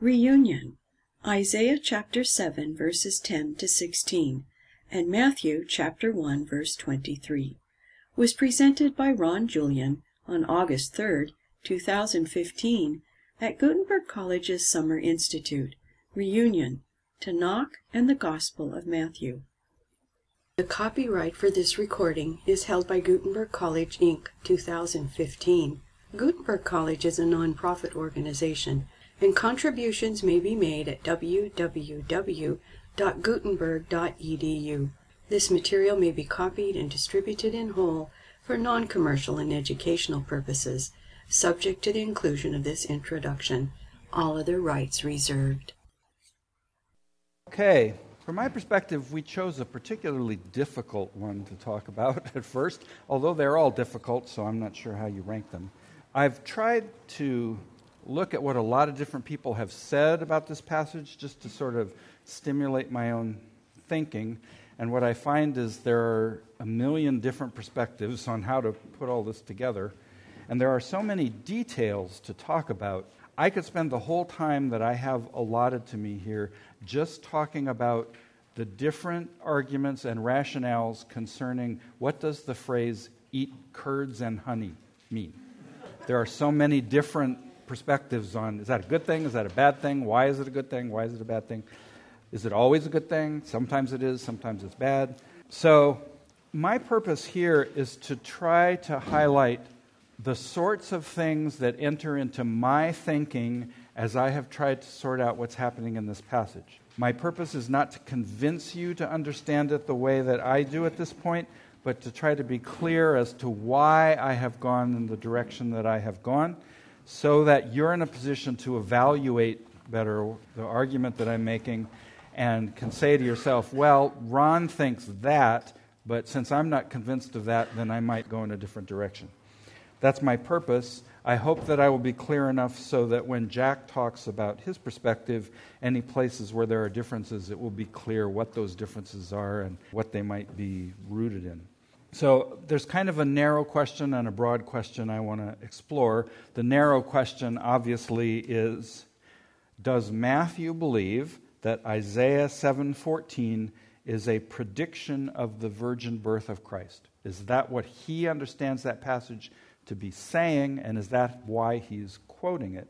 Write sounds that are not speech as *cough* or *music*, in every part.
Reunion Isaiah chapter 7 verses 10 to 16 and Matthew chapter 1 verse 23 was presented by Ron Julian on August 3, 2015 at Gutenberg College's Summer Institute. Reunion Tanakh and the Gospel of Matthew. The copyright for this recording is held by Gutenberg College Inc. 2015. Gutenberg College is a nonprofit organization and contributions may be made at www.gutenberg.edu. This material may be copied and distributed in whole for non-commercial and educational purposes, subject to the inclusion of this introduction. All other rights reserved. Okay, from my perspective, we chose a particularly difficult one to talk about *laughs* at first, although they're all difficult, so I'm not sure how you rank them. I've tried to look at what a lot of different people have said about this passage just to sort of stimulate my own thinking. And what I find is there are a million different perspectives on how to put all this together. And there are so many details to talk about. I could spend the whole time that I have allotted to me here just talking about the different arguments and rationales concerning what does the phrase eat curds and honey mean. There are so many different perspectives on is that a good thing? Is that a bad thing? Why is it a good thing? Why is it a bad thing? Is it always a good thing? Sometimes it is, sometimes it's bad. So, my purpose here is to try to highlight the sorts of things that enter into my thinking as I have tried to sort out what's happening in this passage. My purpose is not to convince you to understand it the way that I do at this point, but to try to be clear as to why I have gone in the direction that I have gone so that you're in a position to evaluate better the argument that I'm making and can say to yourself, well, Ron thinks that, but since I'm not convinced of that, then I might go in a different direction. That's my purpose. I hope that I will be clear enough so that when Jack talks about his perspective, any places where there are differences, it will be clear what those differences are and what they might be rooted in. So there's kind of a narrow question and a broad question I want to explore. The narrow question, obviously, is Does Matthew believe that Isaiah 7:14 is a prediction of the virgin birth of Christ? Is that what he understands that passage to be saying, and is that why he's quoting it?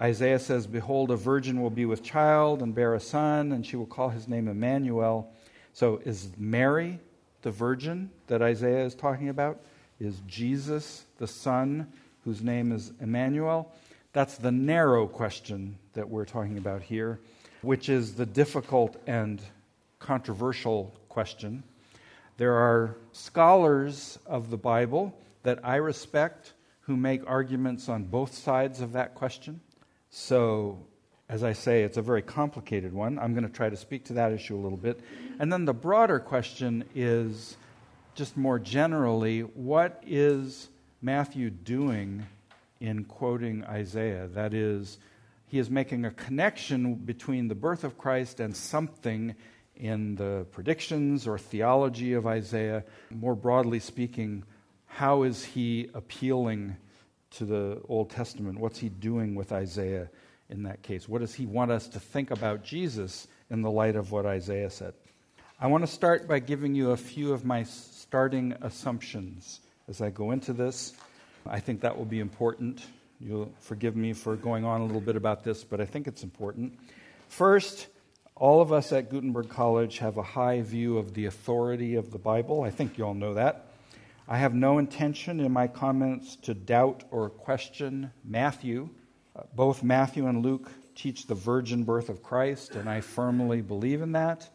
Isaiah says, Behold, a virgin will be with child and bear a son, and she will call his name Emmanuel. So is Mary the virgin that Isaiah is talking about is Jesus, the Son, whose name is Emmanuel. That's the narrow question that we're talking about here, which is the difficult and controversial question. There are scholars of the Bible that I respect who make arguments on both sides of that question. So as I say, it's a very complicated one. I'm going to try to speak to that issue a little bit. And then the broader question is just more generally what is Matthew doing in quoting Isaiah? That is, he is making a connection between the birth of Christ and something in the predictions or theology of Isaiah. More broadly speaking, how is he appealing to the Old Testament? What's he doing with Isaiah? In that case? What does he want us to think about Jesus in the light of what Isaiah said? I want to start by giving you a few of my starting assumptions as I go into this. I think that will be important. You'll forgive me for going on a little bit about this, but I think it's important. First, all of us at Gutenberg College have a high view of the authority of the Bible. I think you all know that. I have no intention in my comments to doubt or question Matthew both Matthew and Luke teach the virgin birth of Christ, and I firmly believe in that.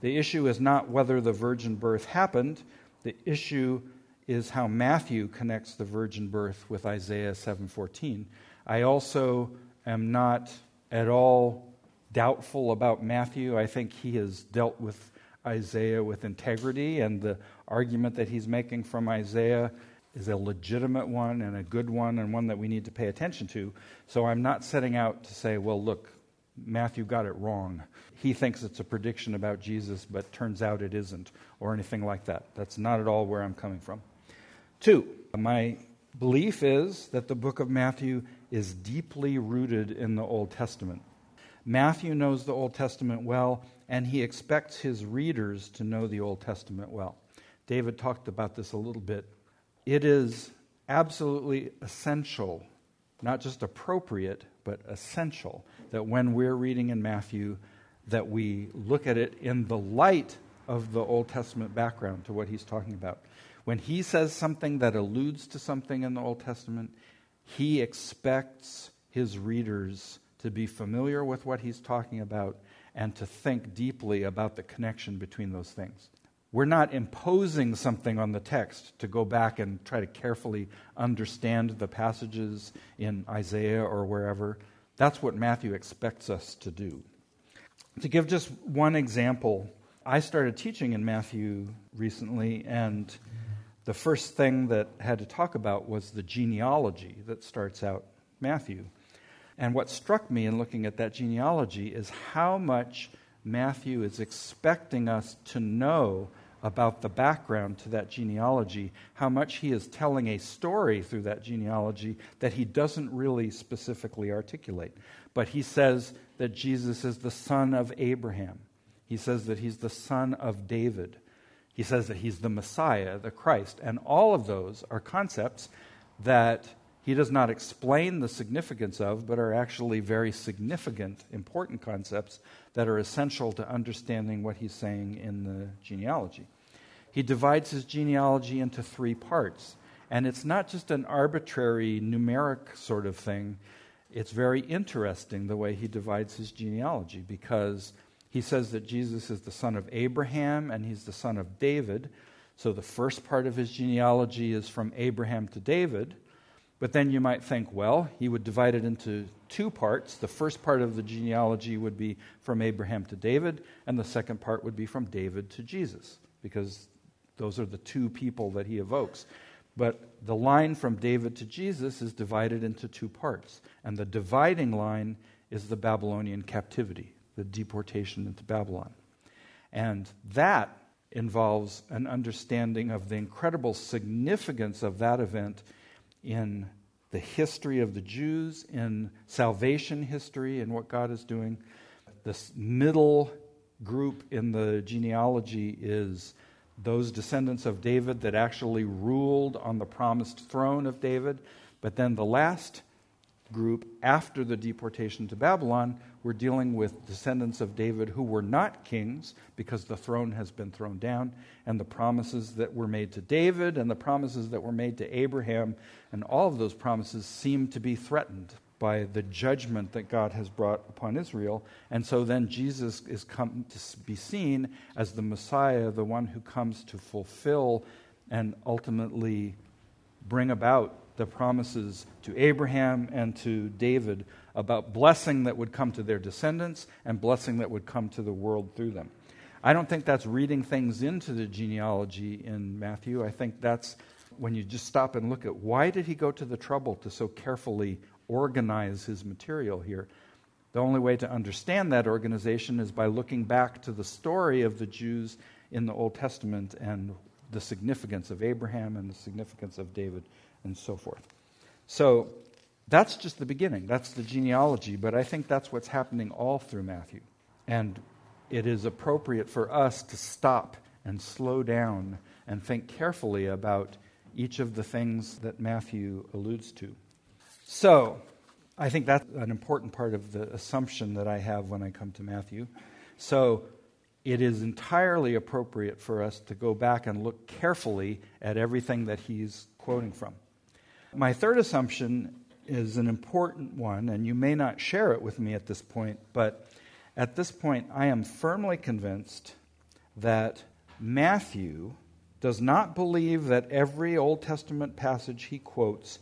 The issue is not whether the virgin birth happened, the issue is how Matthew connects the virgin birth with Isaiah 7:14. I also am not at all doubtful about Matthew. I think he has dealt with Isaiah with integrity and the argument that he's making from Isaiah is a legitimate one and a good one and one that we need to pay attention to. So I'm not setting out to say, well, look, Matthew got it wrong. He thinks it's a prediction about Jesus, but turns out it isn't, or anything like that. That's not at all where I'm coming from. Two, my belief is that the book of Matthew is deeply rooted in the Old Testament. Matthew knows the Old Testament well, and he expects his readers to know the Old Testament well. David talked about this a little bit. It is absolutely essential, not just appropriate, but essential, that when we're reading in Matthew, that we look at it in the light of the Old Testament background to what he's talking about. When he says something that alludes to something in the Old Testament, he expects his readers to be familiar with what he's talking about and to think deeply about the connection between those things. We're not imposing something on the text to go back and try to carefully understand the passages in Isaiah or wherever. That's what Matthew expects us to do. To give just one example, I started teaching in Matthew recently, and the first thing that I had to talk about was the genealogy that starts out Matthew. And what struck me in looking at that genealogy is how much Matthew is expecting us to know about the background to that genealogy, how much he is telling a story through that genealogy that he doesn't really specifically articulate. But he says that Jesus is the son of Abraham, he says that he's the son of David, he says that he's the Messiah, the Christ. And all of those are concepts that he does not explain the significance of, but are actually very significant, important concepts that are essential to understanding what he's saying in the genealogy. He divides his genealogy into three parts. And it's not just an arbitrary numeric sort of thing. It's very interesting the way he divides his genealogy because he says that Jesus is the son of Abraham and he's the son of David. So the first part of his genealogy is from Abraham to David. But then you might think, well, he would divide it into two parts. The first part of the genealogy would be from Abraham to David, and the second part would be from David to Jesus, because those are the two people that he evokes. But the line from David to Jesus is divided into two parts. And the dividing line is the Babylonian captivity, the deportation into Babylon. And that involves an understanding of the incredible significance of that event in the history of the Jews, in salvation history, and what God is doing. This middle group in the genealogy is those descendants of David that actually ruled on the promised throne of David. But then the last group, after the deportation to Babylon, we're dealing with descendants of David who were not kings because the throne has been thrown down, and the promises that were made to David and the promises that were made to Abraham, and all of those promises seem to be threatened by the judgment that God has brought upon Israel. And so then Jesus is come to be seen as the Messiah, the one who comes to fulfill and ultimately bring about the promises to Abraham and to David about blessing that would come to their descendants and blessing that would come to the world through them. I don't think that's reading things into the genealogy in Matthew. I think that's when you just stop and look at why did he go to the trouble to so carefully organize his material here. The only way to understand that organization is by looking back to the story of the Jews in the Old Testament and the significance of Abraham and the significance of David and so forth. So that's just the beginning. That's the genealogy, but I think that's what's happening all through Matthew. And it is appropriate for us to stop and slow down and think carefully about each of the things that Matthew alludes to. So, I think that's an important part of the assumption that I have when I come to Matthew. So, it is entirely appropriate for us to go back and look carefully at everything that he's quoting from. My third assumption is an important one, and you may not share it with me at this point, but at this point, I am firmly convinced that Matthew does not believe that every Old Testament passage he quotes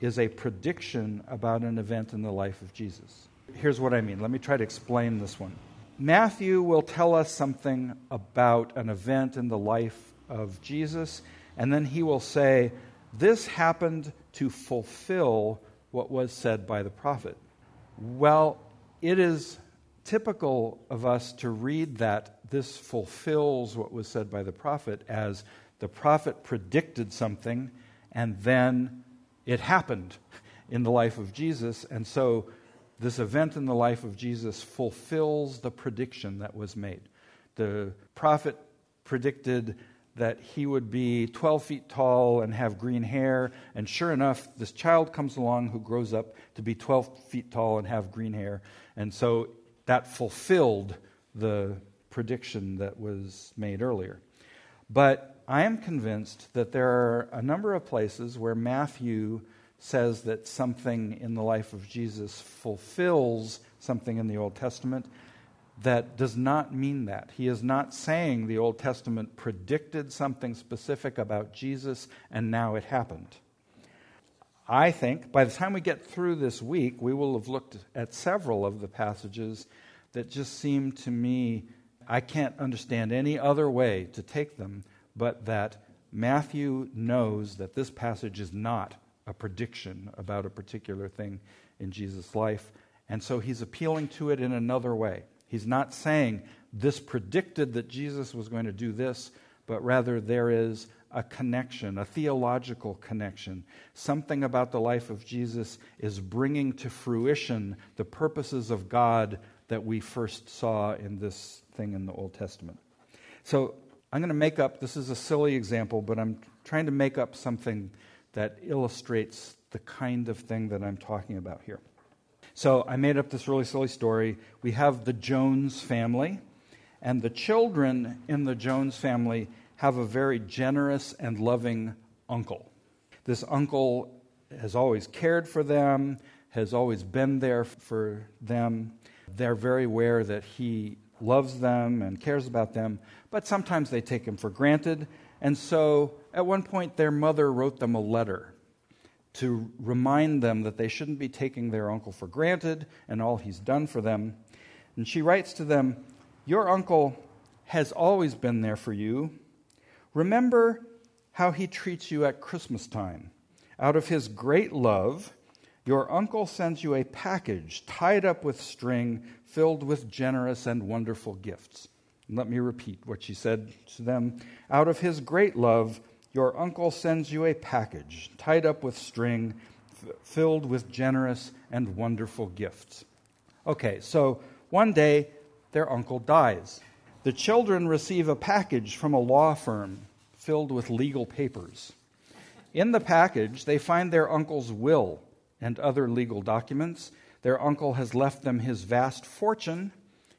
is a prediction about an event in the life of Jesus. Here's what I mean. Let me try to explain this one. Matthew will tell us something about an event in the life of Jesus, and then he will say, This happened to fulfill what was said by the prophet. Well, it is typical of us to read that this fulfills what was said by the prophet as the prophet predicted something and then it happened in the life of Jesus. And so this event in the life of Jesus fulfills the prediction that was made. The prophet predicted that he would be 12 feet tall and have green hair. And sure enough, this child comes along who grows up to be 12 feet tall and have green hair. And so that fulfilled the prediction that was made earlier. But I am convinced that there are a number of places where Matthew says that something in the life of Jesus fulfills something in the Old Testament that does not mean that. He is not saying the Old Testament predicted something specific about Jesus and now it happened. I think by the time we get through this week, we will have looked at several of the passages that just seem to me, I can't understand any other way to take them but that Matthew knows that this passage is not a prediction about a particular thing in Jesus' life. And so he's appealing to it in another way. He's not saying this predicted that Jesus was going to do this, but rather there is a connection, a theological connection. Something about the life of Jesus is bringing to fruition the purposes of God that we first saw in this thing in the Old Testament. So I'm going to make up, this is a silly example, but I'm trying to make up something that illustrates the kind of thing that I'm talking about here. So I made up this really silly story. We have the Jones family, and the children in the Jones family have a very generous and loving uncle. This uncle has always cared for them, has always been there for them. They're very aware that he loves them and cares about them, but sometimes they take him for granted. And so at one point, their mother wrote them a letter to remind them that they shouldn't be taking their uncle for granted and all he's done for them. And she writes to them, Your uncle has always been there for you. Remember how he treats you at Christmas time. Out of his great love, your uncle sends you a package tied up with string filled with generous and wonderful gifts. And let me repeat what she said to them. Out of his great love, your uncle sends you a package tied up with string f- filled with generous and wonderful gifts. Okay, so one day their uncle dies. The children receive a package from a law firm filled with legal papers. In the package, they find their uncle's will and other legal documents. Their uncle has left them his vast fortune.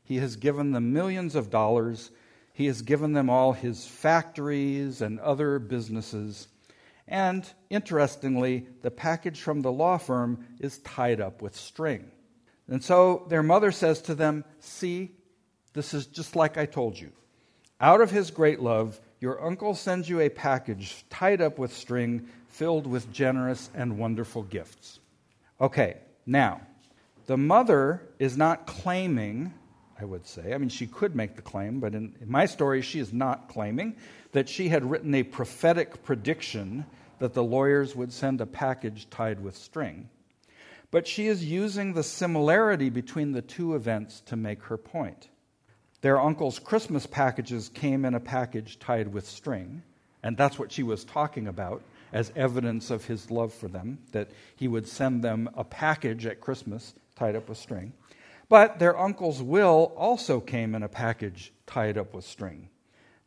He has given them millions of dollars. He has given them all his factories and other businesses. And interestingly, the package from the law firm is tied up with string. And so their mother says to them, See, this is just like I told you. Out of his great love, your uncle sends you a package tied up with string filled with generous and wonderful gifts. Okay, now, the mother is not claiming, I would say, I mean, she could make the claim, but in, in, my story, she is not claiming that she had written a prophetic prediction that the lawyers would send a package tied with string. But she is using the similarity between the two events to make her point. Their uncle's Christmas packages came in a package tied with string, and that's what she was talking about as evidence of his love for them, that he would send them a package at Christmas tied up with string. But their uncle's will also came in a package tied up with string.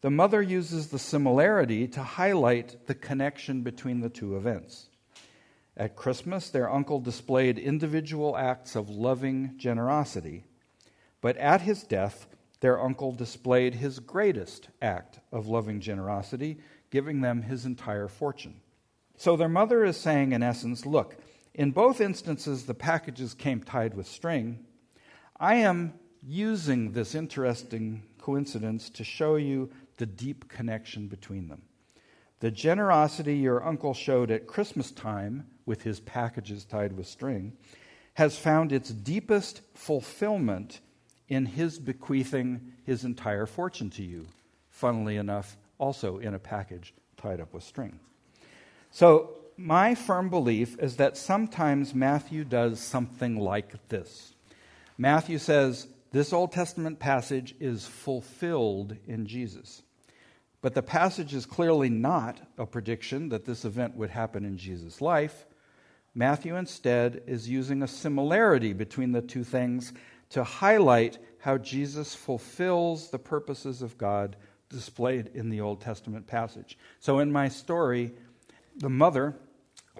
The mother uses the similarity to highlight the connection between the two events. At Christmas, their uncle displayed individual acts of loving generosity, but at his death, their uncle displayed his greatest act of loving generosity, giving them his entire fortune. So their mother is saying, in essence, look, in both instances, the packages came tied with string. I am using this interesting coincidence to show you the deep connection between them. The generosity your uncle showed at Christmas time with his packages tied with string has found its deepest fulfillment in his bequeathing his entire fortune to you, funnily enough, also in a package tied up with string. So, my firm belief is that sometimes Matthew does something like this. Matthew says, This Old Testament passage is fulfilled in Jesus. But the passage is clearly not a prediction that this event would happen in Jesus' life. Matthew instead is using a similarity between the two things to highlight how Jesus fulfills the purposes of God displayed in the Old Testament passage. So in my story, the mother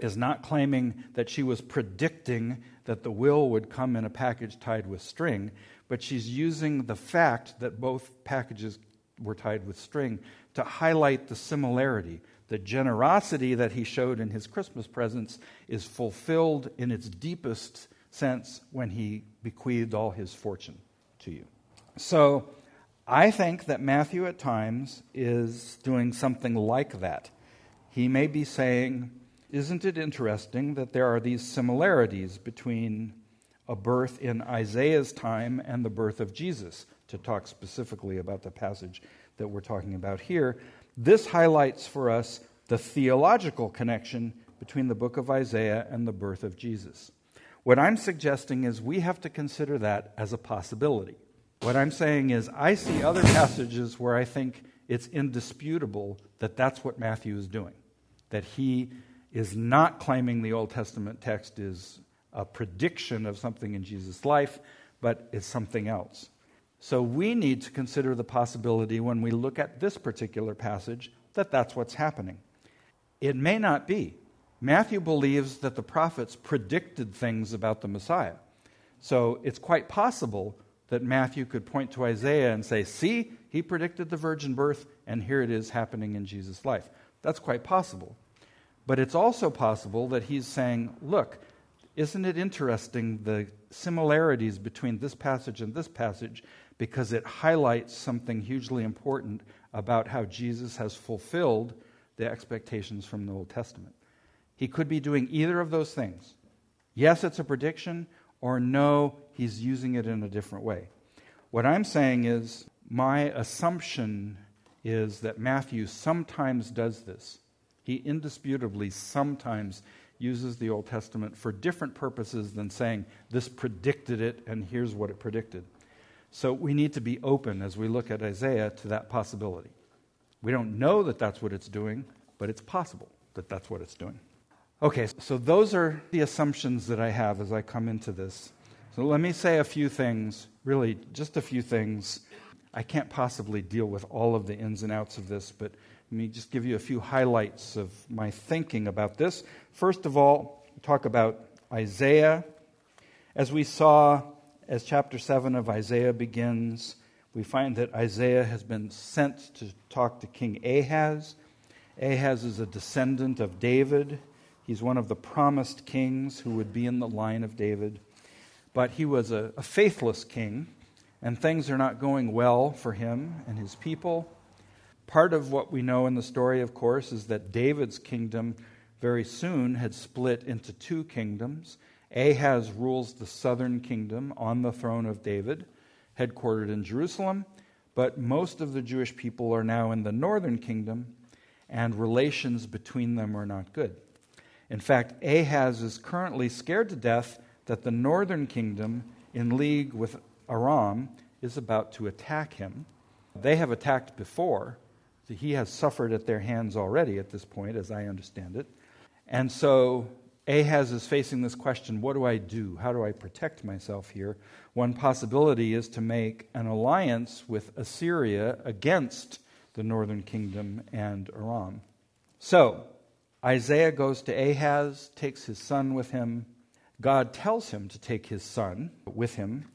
is not claiming that she was predicting that the will would come in a package tied with string, but she's using the fact that both packages were tied with string to highlight the similarity. The generosity that he showed in his Christmas presents is fulfilled in its deepest sense when he bequeathed all his fortune to you. So I think that Matthew at times is doing something like that. He may be saying, Isn't it interesting that there are these similarities between a birth in Isaiah's time and the birth of Jesus, to talk specifically about the passage that we're talking about here? This highlights for us the theological connection between the book of Isaiah and the birth of Jesus. What I'm suggesting is we have to consider that as a possibility. What I'm saying is, I see other passages where I think it's indisputable that that's what Matthew is doing. That he is not claiming the Old Testament text is a prediction of something in Jesus' life, but is something else. So we need to consider the possibility when we look at this particular passage that that's what's happening. It may not be. Matthew believes that the prophets predicted things about the Messiah. So it's quite possible that Matthew could point to Isaiah and say, See, he predicted the virgin birth, and here it is happening in Jesus' life. That's quite possible. But it's also possible that he's saying, Look, isn't it interesting the similarities between this passage and this passage because it highlights something hugely important about how Jesus has fulfilled the expectations from the Old Testament? He could be doing either of those things. Yes, it's a prediction, or no, he's using it in a different way. What I'm saying is, my assumption is that Matthew sometimes does this. He indisputably sometimes uses the Old Testament for different purposes than saying, this predicted it and here's what it predicted. So we need to be open as we look at Isaiah to that possibility. We don't know that that's what it's doing, but it's possible that that's what it's doing. Okay, so those are the assumptions that I have as I come into this. So let me say a few things, really just a few things. I can't possibly deal with all of the ins and outs of this, but let me just give you a few highlights of my thinking about this. First of all, talk about Isaiah. As we saw, as chapter 7 of Isaiah begins, we find that Isaiah has been sent to talk to King Ahaz. Ahaz is a descendant of David. He's one of the promised kings who would be in the line of David. But he was a, a faithless king, and things are not going well for him and his people. Part of what we know in the story, of course, is that David's kingdom very soon had split into two kingdoms. Ahaz rules the southern kingdom on the throne of David, headquartered in Jerusalem, but most of the Jewish people are now in the northern kingdom, and relations between them are not good. In fact, Ahaz is currently scared to death that the northern kingdom, in league with Aram, is about to attack him. They have attacked before. So he has suffered at their hands already at this point, as I understand it. And so Ahaz is facing this question what do I do? How do I protect myself here? One possibility is to make an alliance with Assyria against the northern kingdom and Aram. So, Isaiah goes to Ahaz, takes his son with him. God tells him to take his son with him.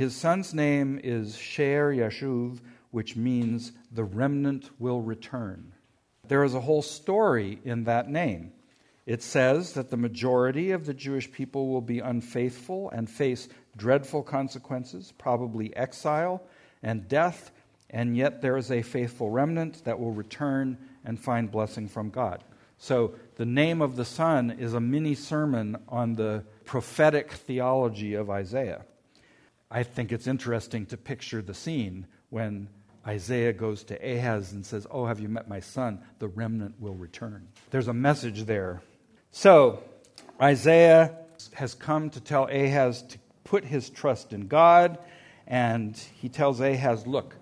His son's name is Shear Yashuv, which means the remnant will return. There is a whole story in that name. It says that the majority of the Jewish people will be unfaithful and face dreadful consequences, probably exile and death, and yet there is a faithful remnant that will return and find blessing from God. So the name of the Son is a mini sermon on the prophetic theology of Isaiah. I think it's interesting to picture the scene when Isaiah goes to Ahaz and says, Oh, have you met my son? The remnant will return. There's a message there. So, Isaiah has come to tell Ahaz to put his trust in God, and he tells Ahaz, Look,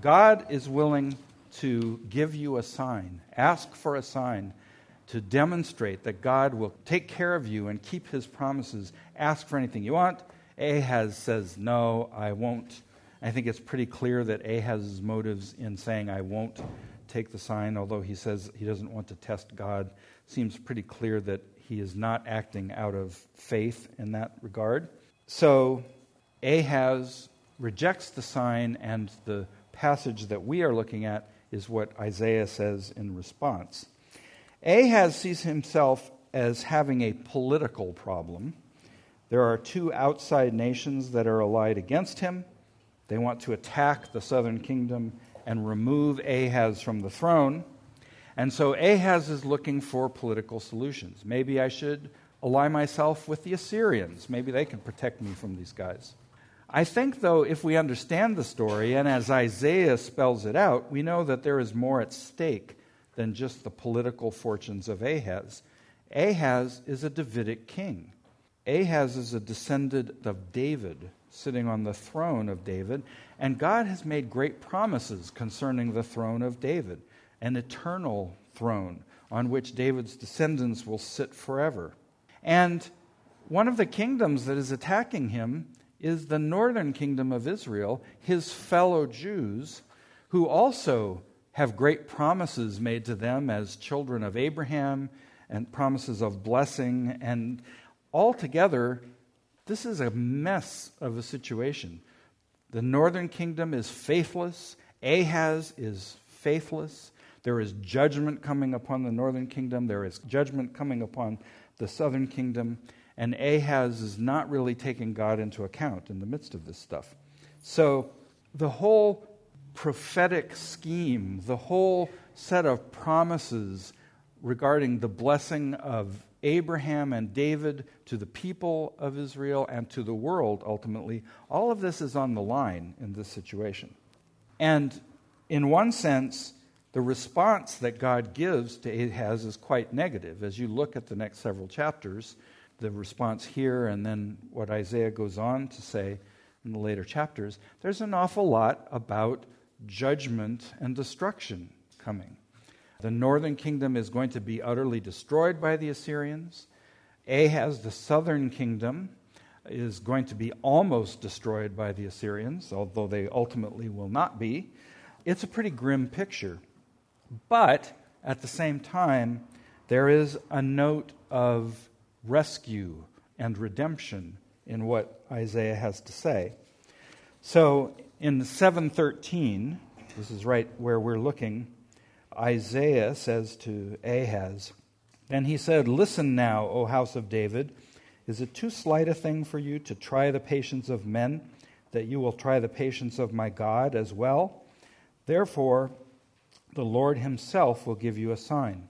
God is willing to give you a sign. Ask for a sign to demonstrate that God will take care of you and keep his promises. Ask for anything you want. Ahaz says, No, I won't. I think it's pretty clear that Ahaz's motives in saying, I won't take the sign, although he says he doesn't want to test God, seems pretty clear that he is not acting out of faith in that regard. So Ahaz rejects the sign, and the passage that we are looking at is what Isaiah says in response. Ahaz sees himself as having a political problem. There are two outside nations that are allied against him. They want to attack the southern kingdom and remove Ahaz from the throne. And so Ahaz is looking for political solutions. Maybe I should ally myself with the Assyrians. Maybe they can protect me from these guys. I think, though, if we understand the story, and as Isaiah spells it out, we know that there is more at stake than just the political fortunes of Ahaz. Ahaz is a Davidic king. Ahaz is a descendant of David, sitting on the throne of David, and God has made great promises concerning the throne of David, an eternal throne on which David's descendants will sit forever. And one of the kingdoms that is attacking him is the northern kingdom of Israel, his fellow Jews, who also have great promises made to them as children of Abraham and promises of blessing. And altogether, this is a mess of a situation. The northern kingdom is faithless, Ahaz is faithless. There is judgment coming upon the northern kingdom, there is judgment coming upon the southern kingdom. And Ahaz is not really taking God into account in the midst of this stuff. So the whole prophetic scheme, the whole set of promises regarding the blessing of Abraham and David to the people of Israel and to the world ultimately, all of this is on the line in this situation. And in one sense, the response that God gives to Ahaz is quite negative. As you look at the next several chapters, the response here and then what Isaiah goes on to say in the later chapters, there's an awful lot about judgment and destruction coming. The northern kingdom is going to be utterly destroyed by the Assyrians. Ahaz, the southern kingdom, is going to be almost destroyed by the Assyrians, although they ultimately will not be. It's a pretty grim picture. But at the same time, there is a note of rescue and redemption in what Isaiah has to say. So in 713, this is right where we're looking, Isaiah says to Ahaz, Then he said, Listen now, O house of David. Is it too slight a thing for you to try the patience of men, that you will try the patience of my God as well? Therefore, the Lord himself will give you a sign.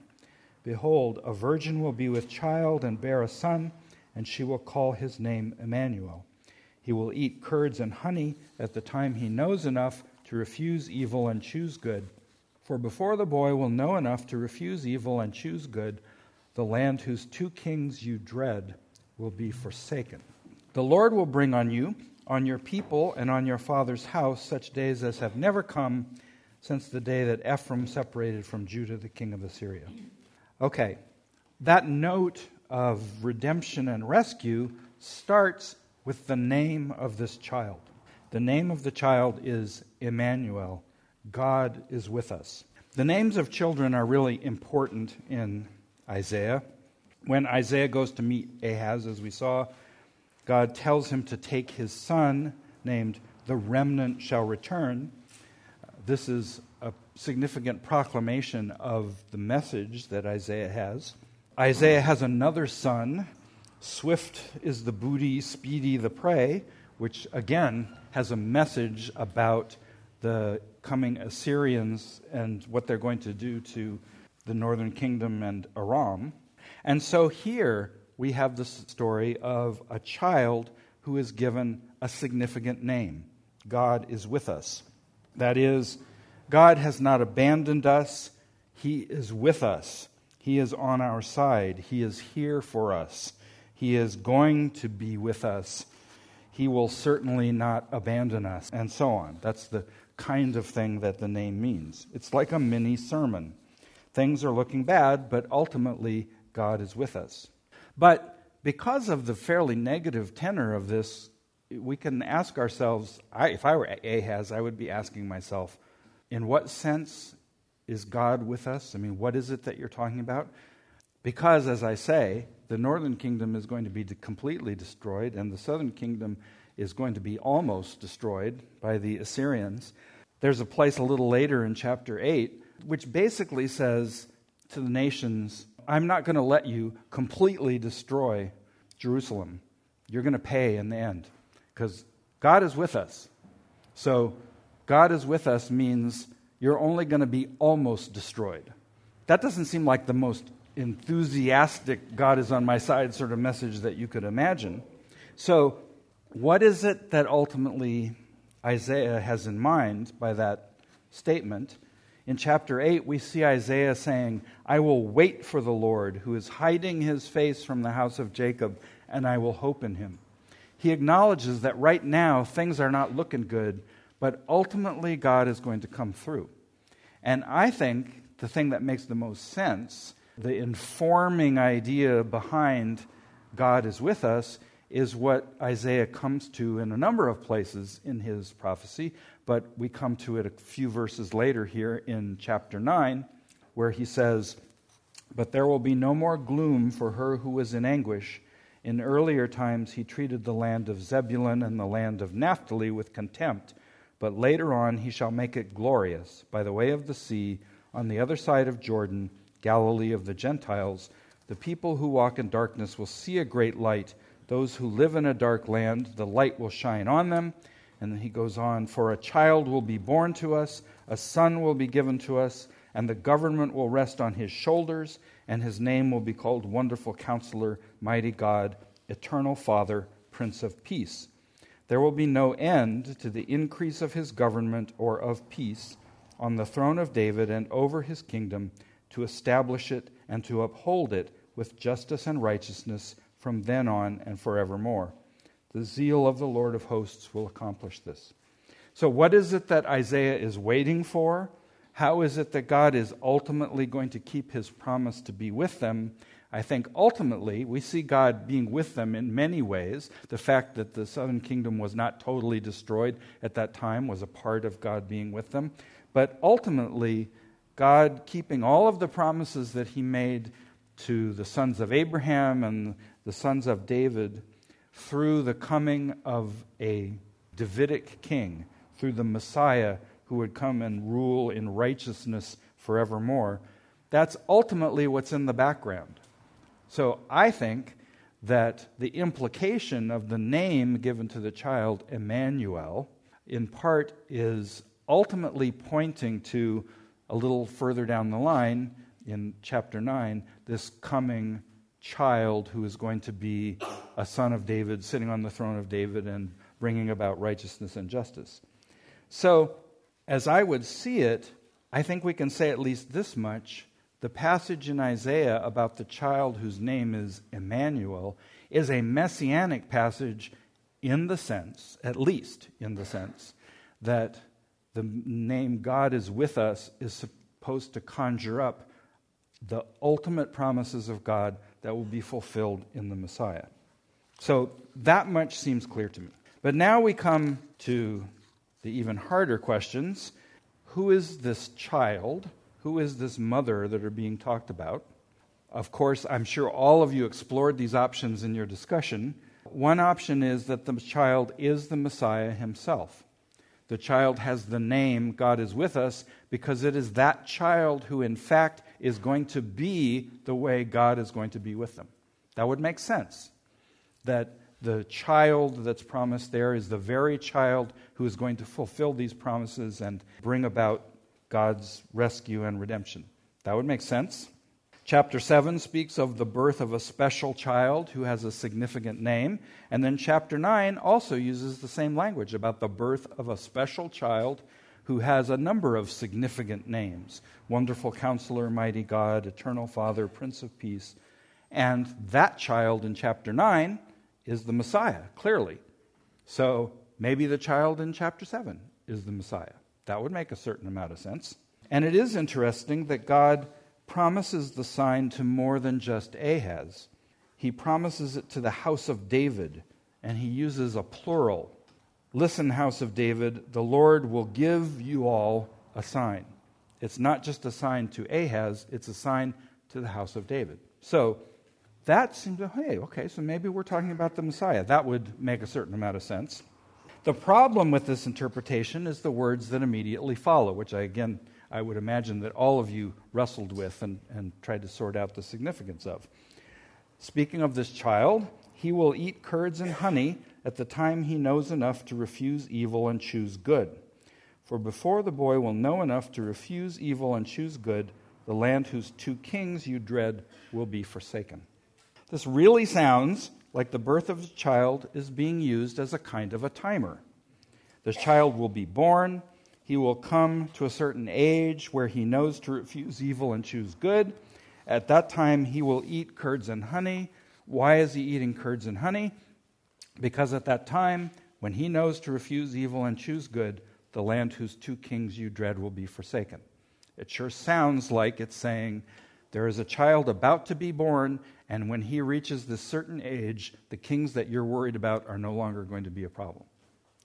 Behold, a virgin will be with child and bear a son, and she will call his name Emmanuel. He will eat curds and honey at the time he knows enough to refuse evil and choose good. For before the boy will know enough to refuse evil and choose good, the land whose two kings you dread will be forsaken. The Lord will bring on you, on your people, and on your father's house such days as have never come since the day that Ephraim separated from Judah, the king of Assyria. Okay, that note of redemption and rescue starts with the name of this child. The name of the child is Emmanuel. God is with us. The names of children are really important in Isaiah. When Isaiah goes to meet Ahaz, as we saw, God tells him to take his son, named the remnant shall return. This is a significant proclamation of the message that Isaiah has. Isaiah has another son Swift is the booty, speedy the prey, which again has a message about the coming Assyrians and what they're going to do to the northern kingdom and Aram. And so here we have the story of a child who is given a significant name God is with us. That is, God has not abandoned us, He is with us. He is on our side. He is here for us. He is going to be with us. He will certainly not abandon us, and so on. That's the kind of thing that the name means. It's like a mini sermon. Things are looking bad, but ultimately, God is with us. But because of the fairly negative tenor of this, we can ask ourselves I, if I were Ahaz, I would be asking myself, in what sense is God with us? I mean, what is it that you're talking about? Because, as I say, the northern kingdom is going to be completely destroyed, and the southern kingdom is going to be almost destroyed by the Assyrians. There's a place a little later in chapter 8 which basically says to the nations, I'm not going to let you completely destroy Jerusalem. You're going to pay in the end because God is with us. So, God is with us means you're only going to be almost destroyed. That doesn't seem like the most enthusiastic, God is on my side sort of message that you could imagine. So, what is it that ultimately Isaiah has in mind by that statement? In chapter 8, we see Isaiah saying, I will wait for the Lord, who is hiding his face from the house of Jacob, and I will hope in him. He acknowledges that right now things are not looking good, but ultimately God is going to come through. And I think the thing that makes the most sense, the informing idea behind God is with us, is what Isaiah comes to in a number of places in his prophecy, but we come to it a few verses later here in chapter 9, where he says, But there will be no more gloom for her who was in anguish. In earlier times, he treated the land of Zebulun and the land of Naphtali with contempt, but later on, he shall make it glorious by the way of the sea, on the other side of Jordan, Galilee of the Gentiles. The people who walk in darkness will see a great light. Those who live in a dark land, the light will shine on them. And then he goes on For a child will be born to us, a son will be given to us, and the government will rest on his shoulders, and his name will be called Wonderful Counselor, Mighty God, Eternal Father, Prince of Peace. There will be no end to the increase of his government or of peace on the throne of David and over his kingdom to establish it and to uphold it with justice and righteousness from then on and forevermore. The zeal of the Lord of hosts will accomplish this. So, what is it that Isaiah is waiting for? How is it that God is ultimately going to keep his promise to be with them? I think ultimately we see God being with them in many ways. The fact that the southern kingdom was not totally destroyed at that time was a part of God being with them. But ultimately, God keeping all of the promises that he made to the sons of Abraham and the sons of David through the coming of a Davidic king, through the Messiah who would come and rule in righteousness forevermore. That's ultimately what's in the background. So I think that the implication of the name given to the child, Emmanuel, in part is ultimately pointing to a little further down the line in chapter 9 this coming child who is going to be a son of David, sitting on the throne of David and bringing about righteousness and justice. So, as I would see it, I think we can say at least this much. The passage in Isaiah about the child whose name is Emmanuel is a messianic passage in the sense, at least in the sense, that the name God is with us is supposed to conjure up the ultimate promises of God that will be fulfilled in the Messiah. So that much seems clear to me. But now we come to the even harder questions Who is this child? Who is this mother that are being talked about? Of course, I'm sure all of you explored these options in your discussion. One option is that the child is the Messiah himself. The child has the name God is with us because it is that child who, in fact, is going to be the way God is going to be with them. That would make sense. That the child that's promised there is the very child who is going to fulfill these promises and bring about God's rescue and redemption. That would make sense. Chapter 7 speaks of the birth of a special child who has a significant name. And then chapter 9 also uses the same language about the birth of a special child who has a number of significant names Wonderful Counselor, Mighty God, Eternal Father, Prince of Peace. And that child in chapter 9 is the Messiah, clearly. So maybe the child in chapter 7 is the Messiah. That would make a certain amount of sense. And it is interesting that God promises the sign to more than just Ahaz. He promises it to the house of David, and he uses a plural. Listen, house of David, the Lord will give you all a sign. It's not just a sign to Ahaz, it's a sign to the house of David. So that seems, hey, okay, so maybe we're talking about the Messiah. That would make a certain amount of sense. The problem with this interpretation is the words that immediately follow, which I, again, I would imagine that all of you wrestled with and, and tried to sort out the significance of. Speaking of this child, he will eat curds and honey at the time he knows enough to refuse evil and choose good. For before the boy will know enough to refuse evil and choose good, the land whose two kings you dread will be forsaken. This really sounds like the birth of a child is being used as a kind of a timer. The child will be born, he will come to a certain age where he knows to refuse evil and choose good. At that time, he will eat curds and honey. Why is he eating curds and honey? Because at that time, when he knows to refuse evil and choose good, the land whose two kings you dread will be forsaken. It sure sounds like it's saying there is a child about to be born, and when he reaches this certain age, the kings that you're worried about are no longer going to be a problem.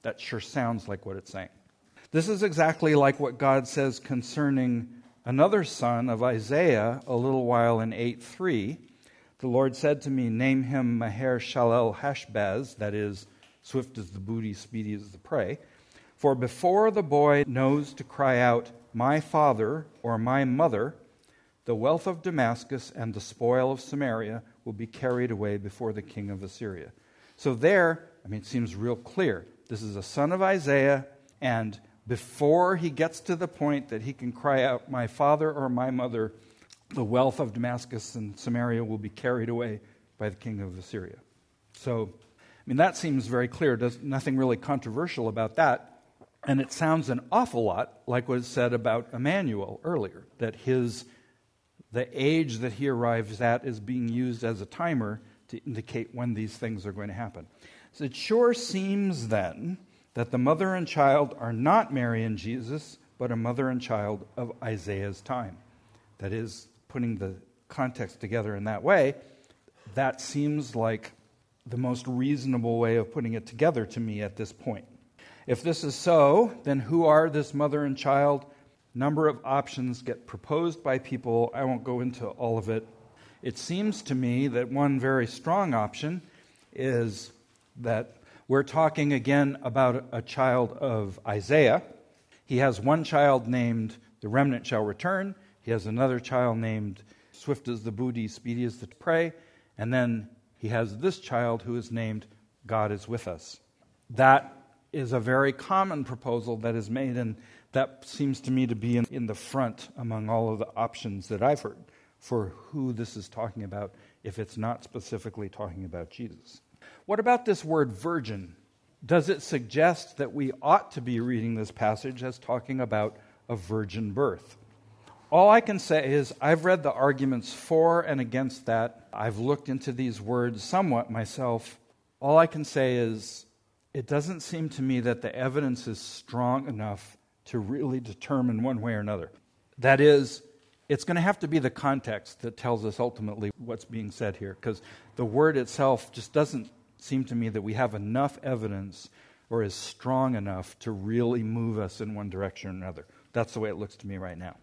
That sure sounds like what it's saying. This is exactly like what God says concerning another son of Isaiah a little while in 8 3. The Lord said to me, Name him Maher Shalal Hashbaz, that is, swift as the booty, speedy as the prey. For before the boy knows to cry out, My father or my mother, the wealth of Damascus and the spoil of Samaria will be carried away before the king of Assyria. So there, I mean, it seems real clear. This is a son of Isaiah, and before he gets to the point that he can cry out, My father or my mother, the wealth of Damascus and Samaria will be carried away by the king of Assyria. So, I mean, that seems very clear. There's nothing really controversial about that. And it sounds an awful lot like what is said about Emmanuel earlier, that his the age that he arrives at is being used as a timer to indicate when these things are going to happen. So it sure seems then that the mother and child are not Mary and Jesus, but a mother and child of Isaiah's time. That is, putting the context together in that way, that seems like the most reasonable way of putting it together to me at this point. If this is so, then who are this mother and child? number of options get proposed by people. I won't go into all of it. It seems to me that one very strong option is that we're talking again about a child of Isaiah. He has one child named the remnant shall return. He has another child named swift as the booty, speedy as the prey. And then he has this child who is named God is with us. That is a very common proposal that is made and that seems to me to be in, in the front among all of the options that I've heard for who this is talking about if it's not specifically talking about Jesus. What about this word virgin? Does it suggest that we ought to be reading this passage as talking about a virgin birth? All I can say is I've read the arguments for and against that. I've looked into these words somewhat myself. All I can say is it doesn't seem to me that the evidence is strong enough to really determine one way or another. That is, it's going to have to be the context that tells us ultimately what's being said here, because the word itself just doesn't seem to me that we have enough evidence or is strong enough to really move us in one direction or another. That's the way it looks to me right now.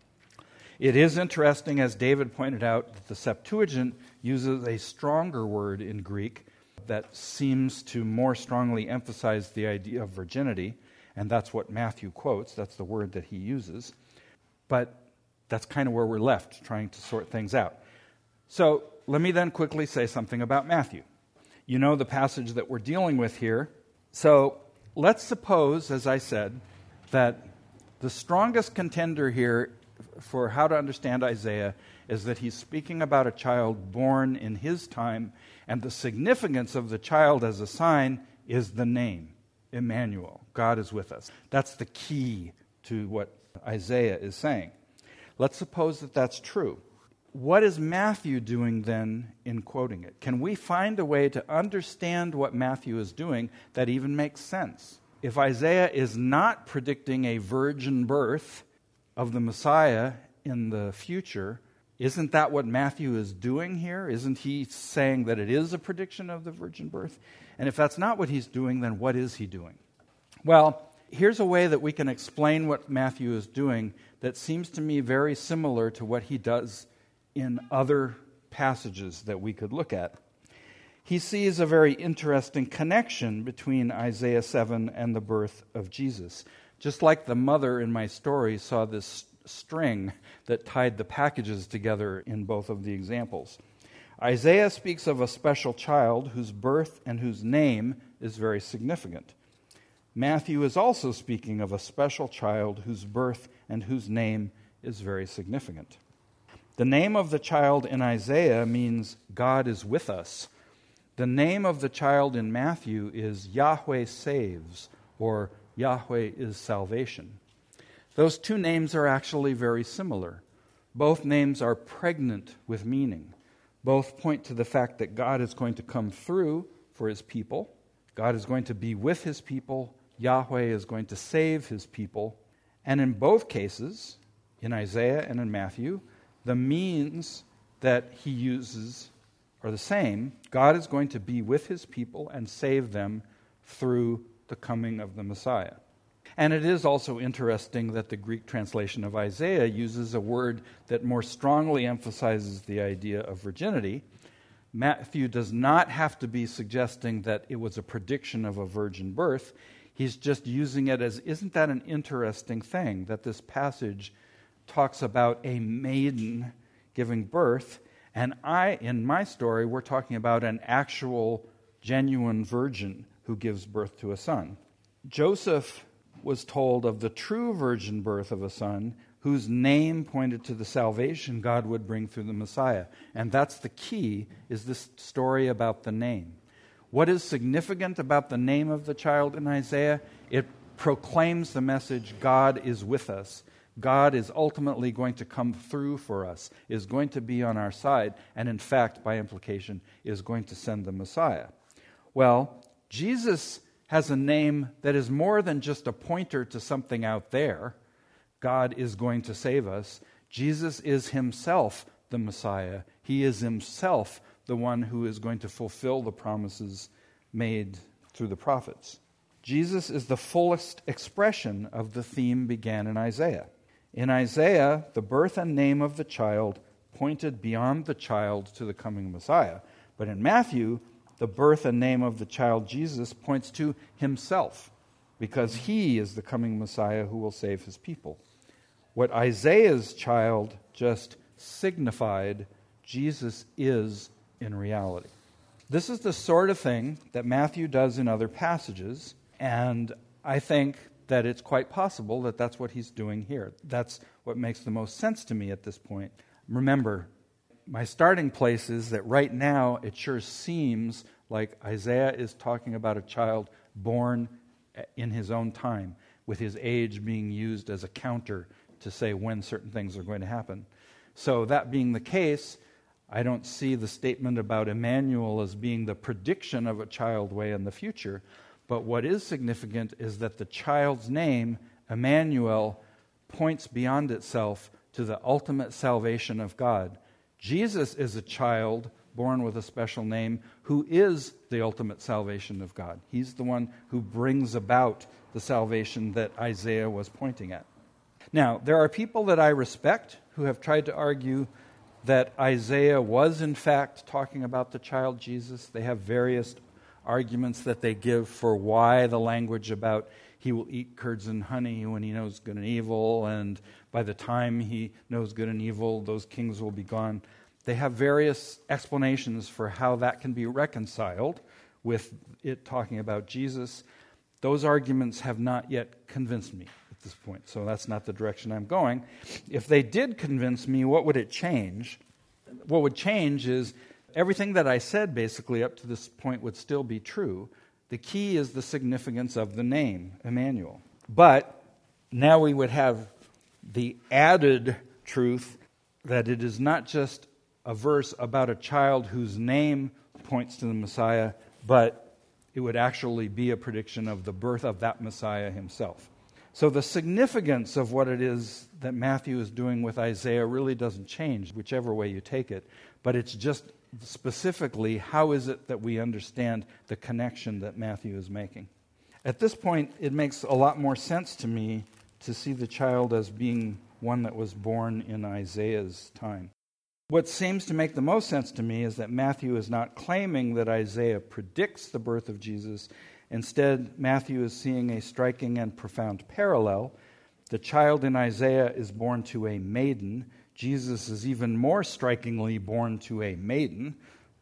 It is interesting, as David pointed out, that the Septuagint uses a stronger word in Greek that seems to more strongly emphasize the idea of virginity and that's what Matthew quotes. That's the word that he uses. But that's kind of where we're left, trying to sort things out. So let me then quickly say something about Matthew. You know the passage that we're dealing with here. So let's suppose, as I said, that the strongest contender here for how to understand Isaiah is that he's speaking about a child born in his time, and the significance of the child as a sign is the name. Emmanuel. God is with us. That's the key to what Isaiah is saying. Let's suppose that that's true. What is Matthew doing then in quoting it? Can we find a way to understand what Matthew is doing that even makes sense? If Isaiah is not predicting a virgin birth of the Messiah in the future, Isn't that what Matthew is doing here? Isn't he saying that it is a prediction of the virgin birth? And if that's not what he's doing, then what is he doing? Well, here's a way that we can explain what Matthew is doing that seems to me very similar to what he does in other passages that we could look at. He sees a very interesting connection between Isaiah 7 and the birth of Jesus. Just like the mother in my story saw this string that tied the packages together in both of the examples. Isaiah speaks of a special child whose birth and whose name is very significant. Matthew is also speaking of a special child whose birth and whose name is very significant. The name of the child in Isaiah means God is with us. The name of the child in Matthew is Yahweh saves, or Yahweh is salvation. Those two names are actually very similar. Both names are pregnant with meaning. Both point to the fact that God is going to come through for his people. God is going to be with his people. Yahweh is going to save his people. And in both cases, in Isaiah and in Matthew, the means that he uses are the same. God is going to be with his people and save them through the coming of the Messiah. And it is also interesting that the Greek translation of Isaiah uses a word that more strongly emphasizes the idea of virginity. Matthew does not have to be suggesting that it was a prediction of a virgin birth. He's just using it as isn't that an interesting thing that this passage talks about a maiden giving birth and I in my story we're talking about an actual genuine virgin who gives birth to a son. Joseph was told of the true virgin birth of a son whose name pointed to the salvation God would bring through the Messiah. And that's the key is this story about the name. What is significant about the name of the child in Isaiah? It proclaims the message God is with us. God is ultimately going to come through for us, is going to be on our side, and in fact, by implication, is going to send the Messiah. Well, Jesus has a name that is more than just a pointer to something out there. God is going to save us. Jesus is himself the Messiah. He is himself the one who is going to fulfill the promises made through the prophets. Jesus is the fullest expression of the theme began in Isaiah. In Isaiah, the birth and name of the child pointed beyond the child to the coming Messiah. But in Matthew, the birth and name of the child Jesus points to himself, because he is the coming Messiah who will save his people. What Isaiah's child just signified, Jesus is in reality. This is the sort of thing that Matthew does in other passages, and I think that it's quite possible that that's what he's doing here. That's what makes the most sense to me at this point. Remember, my starting place is that right now it sure seems like Isaiah is talking about a child born eh, in his own time, with his age being used as a counter to say when certain things are going to happen. So, that being the case, I don't see the statement about Emmanuel as being the prediction of a child way in the future. But what is significant is that the child's name, Emmanuel, points beyond itself to the ultimate salvation of God. Jesus is a child born with a special name who is the ultimate salvation of God. He's the one who brings about the salvation that Isaiah was pointing at. Now, there are people that I respect who have tried to argue that Isaiah was, in fact, talking about the child Jesus. They have various arguments that they give for why the language about he will eat curds and honey when he knows good and evil, and by the time he knows good and evil, those kings will be gone. They have various explanations for how that can be reconciled with it talking about Jesus. Those arguments have not yet convinced me at this point, so that's not the direction I'm going. If they did convince me, what would it change? What would change is everything that I said basically up to this point would still be true. The key is the significance of the name, Emmanuel. But now we would have the added truth that it is not just a verse about a child whose name points to the Messiah, but it would actually be a prediction of the birth of that Messiah himself. So the significance of what it is that Matthew is doing with Isaiah really doesn't change, whichever way you take it. But it's just specifically how is it that we understand the connection that Matthew is making. At this point, it makes a lot more sense to me to see the child as being one that was born in Isaiah's time. What seems to make the most sense to me is that Matthew is not claiming that Isaiah predicts the birth of Jesus Instead, Matthew is seeing a striking and profound parallel. The child in Isaiah is born to a maiden. Jesus is even more strikingly born to a maiden,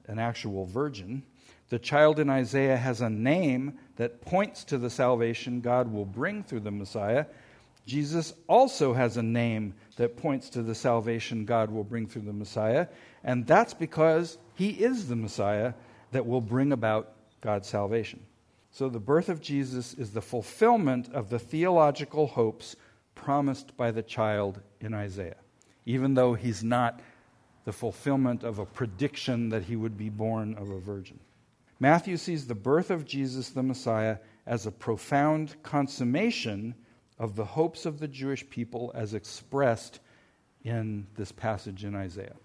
an actual virgin. The child in Isaiah has a name that points to the salvation God will bring through the Messiah. Jesus also has a name that points to the salvation God will bring through the Messiah, and that's because he is the Messiah that will bring about God's salvation. So the birth of Jesus is the fulfillment of the theological hopes promised by the child in Isaiah, even though he's not the fulfillment of a prediction that he would be born of a virgin. Matthew sees the birth of Jesus the Messiah as a profound consummation of the hopes of the Jewish people as expressed in this passage in Isaiah.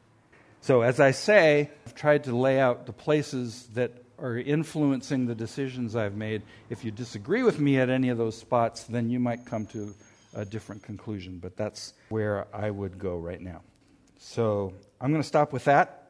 So, as I say, I've tried to lay out the places that are influencing the decisions I've made. If you disagree with me at any of those spots, then you might come to a different conclusion. But that's where I would go right now. So I'm going to stop with that,